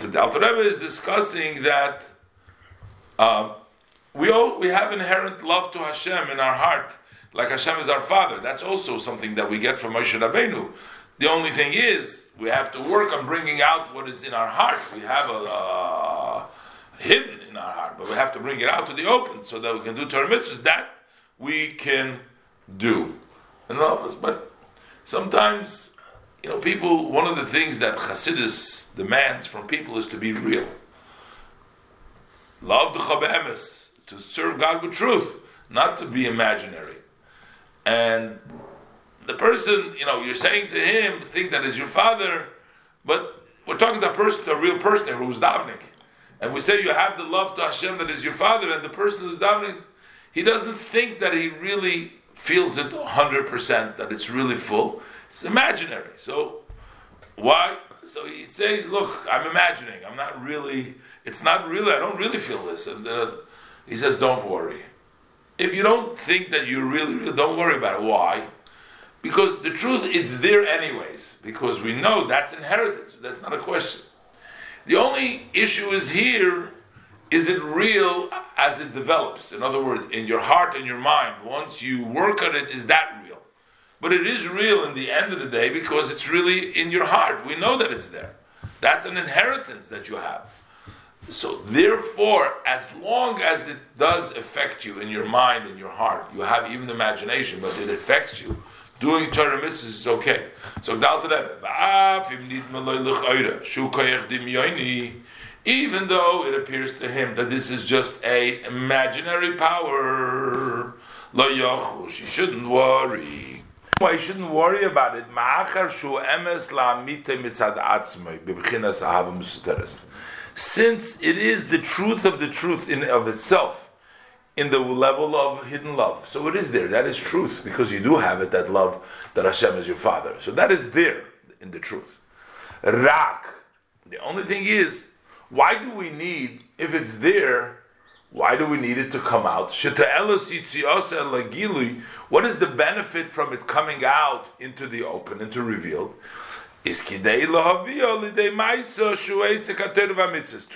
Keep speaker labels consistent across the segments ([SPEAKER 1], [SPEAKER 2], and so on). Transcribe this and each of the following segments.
[SPEAKER 1] So the Alter Rebbe is discussing that um, we all we have inherent love to Hashem in our heart, like Hashem is our Father. That's also something that we get from Moshe Rabbeinu. The only thing is we have to work on bringing out what is in our heart. We have a hidden in our heart, but we have to bring it out to the open so that we can do Torah mitzvahs. That we can do. And of us, but sometimes, you know, people. One of the things that Chassidus demands from people is to be real. Love the chabemes to serve God with truth, not to be imaginary. And the person, you know, you're saying to him, think that is your father, but we're talking to a person, to a real person who's davening. And we say you have the love to Hashem that is your father, and the person who's davening, he doesn't think that he really feels it 100%, that it's really full. It's imaginary. So, why? So he says, look, I'm imagining. I'm not really, it's not really, I don't really feel this. And uh, he says, don't worry. If you don't think that you really, really, don't worry about it. Why? Because the truth, it's there anyways. Because we know that's inheritance. That's not a question. The only issue is here is it real as it develops? In other words, in your heart and your mind, once you work on it, is that real? But it is real in the end of the day because it's really in your heart. We know that it's there. That's an inheritance that you have. So, therefore, as long as it does affect you in your mind and your heart, you have even imagination, but it affects you. Doing Torah mitzvahs is okay. So, even though it appears to him that this is just a imaginary power, she shouldn't worry. Why you shouldn't worry about it? Since it is the truth of the truth in of itself, in the level of hidden love. So it is there. That is truth because you do have it. That love that Hashem is your Father. So that is there in the truth. Rak. The only thing is why do we need, if it's there, why do we need it to come out? What is the benefit from it coming out into the open, into revealed? Is to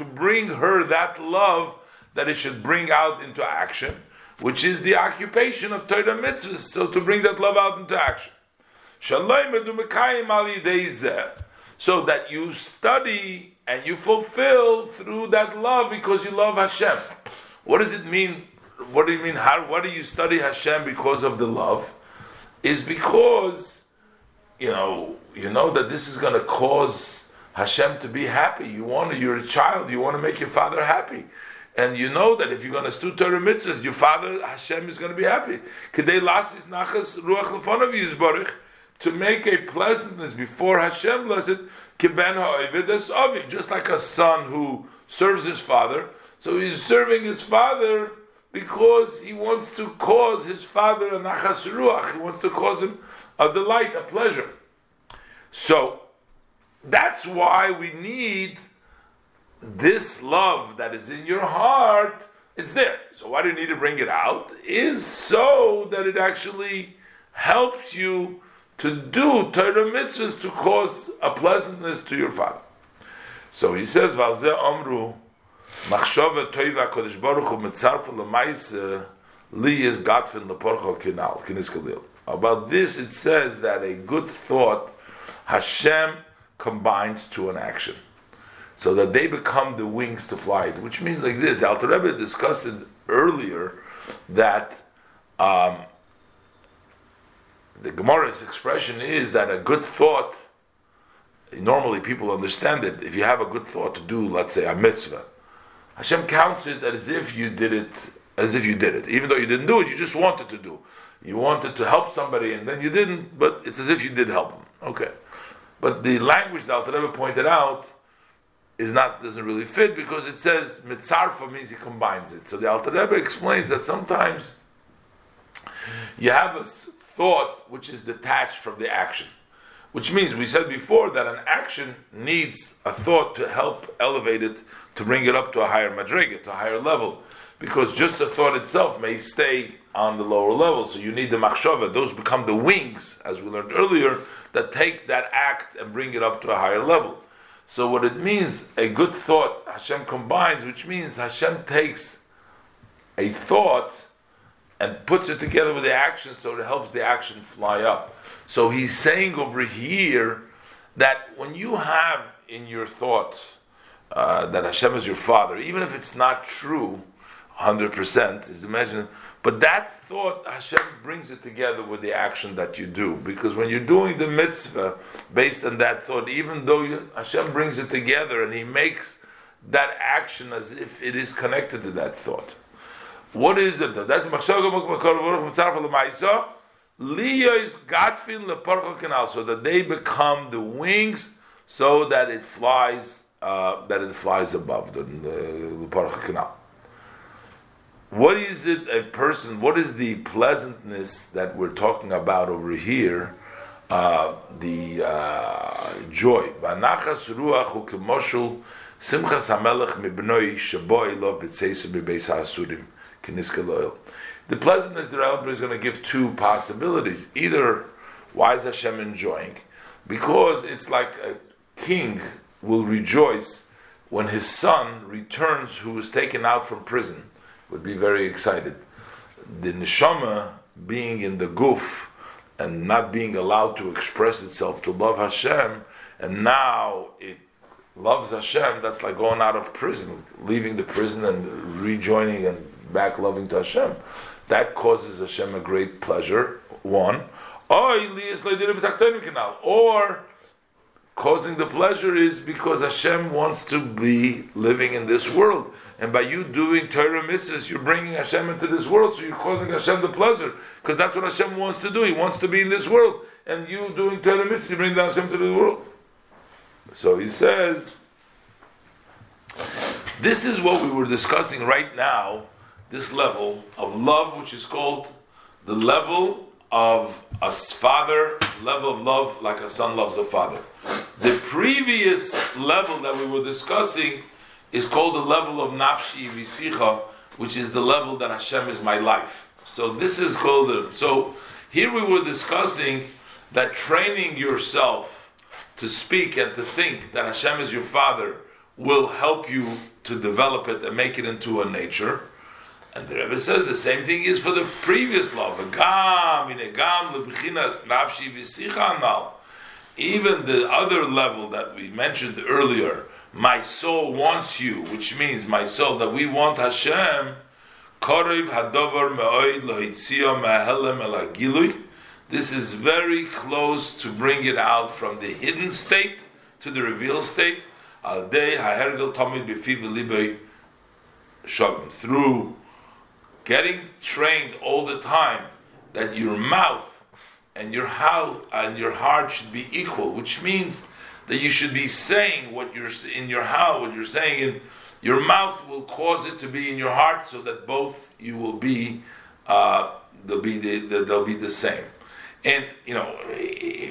[SPEAKER 1] bring her that love that it should bring out into action, which is the occupation of Torah mitzvahs. So to bring that love out into action. So that you study and you fulfill through that love because you love Hashem. What does it mean? What do you mean? How? What do you study Hashem because of the love? Is because you know you know that this is going to cause Hashem to be happy. You want you're a child. You want to make your father happy. And you know that if you're going to do Torah mitzvahs, your father Hashem is going to be happy. To make a pleasantness before Hashem blessed, just like a son who serves his father. So he's serving his father because he wants to cause his father a nachas ruach. He wants to cause him a delight, a pleasure. So that's why we need this love that is in your heart. It's there. So why do you need to bring it out? Is so that it actually helps you to do Torah mitzvahs to cause a pleasantness to your father. So he says, Valze Omru, Machshove Toiva Kodesh Baruch Hu Li is Leporcho Kinal, Kinis. About this it says that a good thought Hashem combines to an action. So that they become the wings to fly it, which means like this. The Alter Rebbe discussed it earlier that um, the Gemara's expression is that a good thought, normally people understand it, if you have a good thought to do, let's say, a mitzvah, Hashem counts it as if you did it, as if you did it. Even though you didn't do it, you just wanted to do. You wanted to help somebody and then you didn't, but it's as if you did help them. Okay. But the language that Alter pointed out is not doesn't really fit because it says mitzarfa means he combines it. So the Alter Rebbe explains that sometimes you have a thought which is detached from the action. Which means, we said before that an action needs a thought to help elevate it, to bring it up to a higher madriga, to a higher level. Because just the thought itself may stay on the lower level. So you need the machshava. Those become the wings, as we learned earlier, that take that act and bring it up to a higher level. So what it means, a good thought, Hashem combines, which means Hashem takes a thought and puts it together with the action so it helps the action fly up. So he's saying over here that when you have in your thought uh, that Hashem is your father, even if it's not true, 100%, is imagine, but that thought, Hashem brings it together with the action that you do. Because when you're doing the mitzvah based on that thought, even though you, Hashem brings it together and He makes that action as if it is connected to that thought. What is it? That's Liyos gatfin leparcha canal, so that they become the wings, so that it flies, uh, that it flies above the, the, canal. What is it a person? What is the pleasantness that we're talking about over here? Uh, the uh, joy. The pleasantness the Rebbe is going to give two possibilities. Either, why is Hashem enjoying? Because it's like a king will rejoice when his son returns who was taken out from prison would be very excited. The neshama being in the guf and not being allowed to express itself to love Hashem, and now it loves Hashem, that's like going out of prison, leaving the prison and rejoining and back loving to Hashem. That causes Hashem a great pleasure, one. Or causing the pleasure is because Hashem wants to be living in this world. And by you doing Torah mitzvahs, you're bringing Hashem into this world, so you're causing Hashem the pleasure. Because that's what Hashem wants to do. He wants to be in this world. And you doing Torah mitzvahs, you bring Hashem to the world. So he says, this is what we were discussing right now, this level of love, which is called the level of a father, level of love like a son loves a father. The previous level that we were discussing is called the level of nafshi visicha, which is the level that Hashem is my life. So this is called the, so here we were discussing that training yourself to speak and to think that Hashem is your father will help you to develop it and make it into a nature. And the Rebbe says the same thing is for the previous love. Even the other level that we mentioned earlier, my soul wants you, which means my soul that we want Hashem. This is very close to bring it out from the hidden state to the revealed state. Through getting trained all the time that your mouth and your how and your heart should be equal, which means that you should be saying what you're in your how, what you're saying in your mouth will cause it to be in your heart, so that both you will be uh, they'll be the, the, they'll be the same. And you know,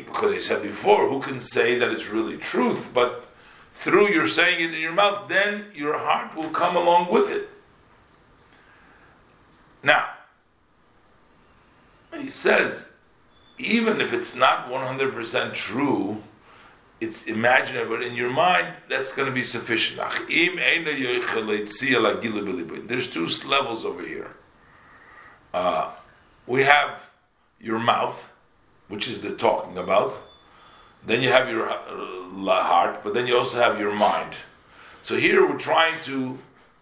[SPEAKER 1] because he said before, who can say that it's really truth? But through your saying it in your mouth, then your heart will come along with it. Now, he says, even if it's not 100% true, it's imaginary, but in your mind, that's going to be sufficient. There's two levels over here. Uh, we have your mouth, which is the talking about. Then you have your uh, heart, but then you also have your mind. So here we're trying to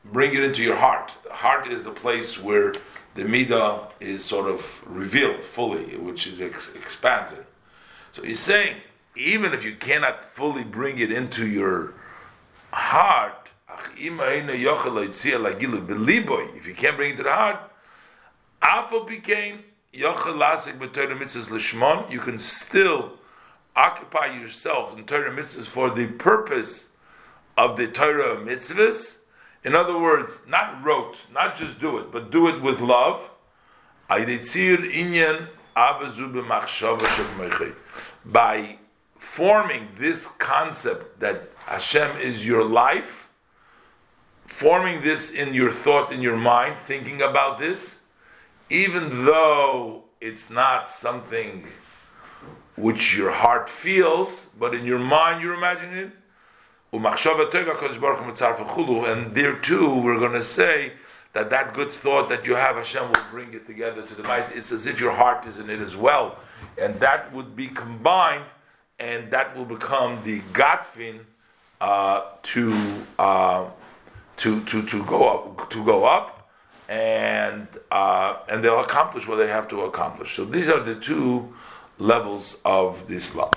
[SPEAKER 1] bring it into your heart. Heart is the place where the midah is sort of revealed fully, which ex- expands it. So he's saying, even if you cannot fully bring it into your heart, if you can't bring it to the heart, you can still occupy yourself in Torah mitzvahs for the purpose of the Torah mitzvahs in other words, not rote, not just do it, but do it with love. By forming this concept that Hashem is your life, forming this in your thought, in your mind, thinking about this, even though it's not something which your heart feels, but in your mind you're imagining it, And there too, we're going to say that that good thought that you have, Hashem will bring it together to the mice. It's as if your heart is in it as well, and that would be combined, and that will become the Gatfin uh, to, uh, to to to go up to go up, and uh, and they'll accomplish what they have to accomplish. So these are the two levels of this love.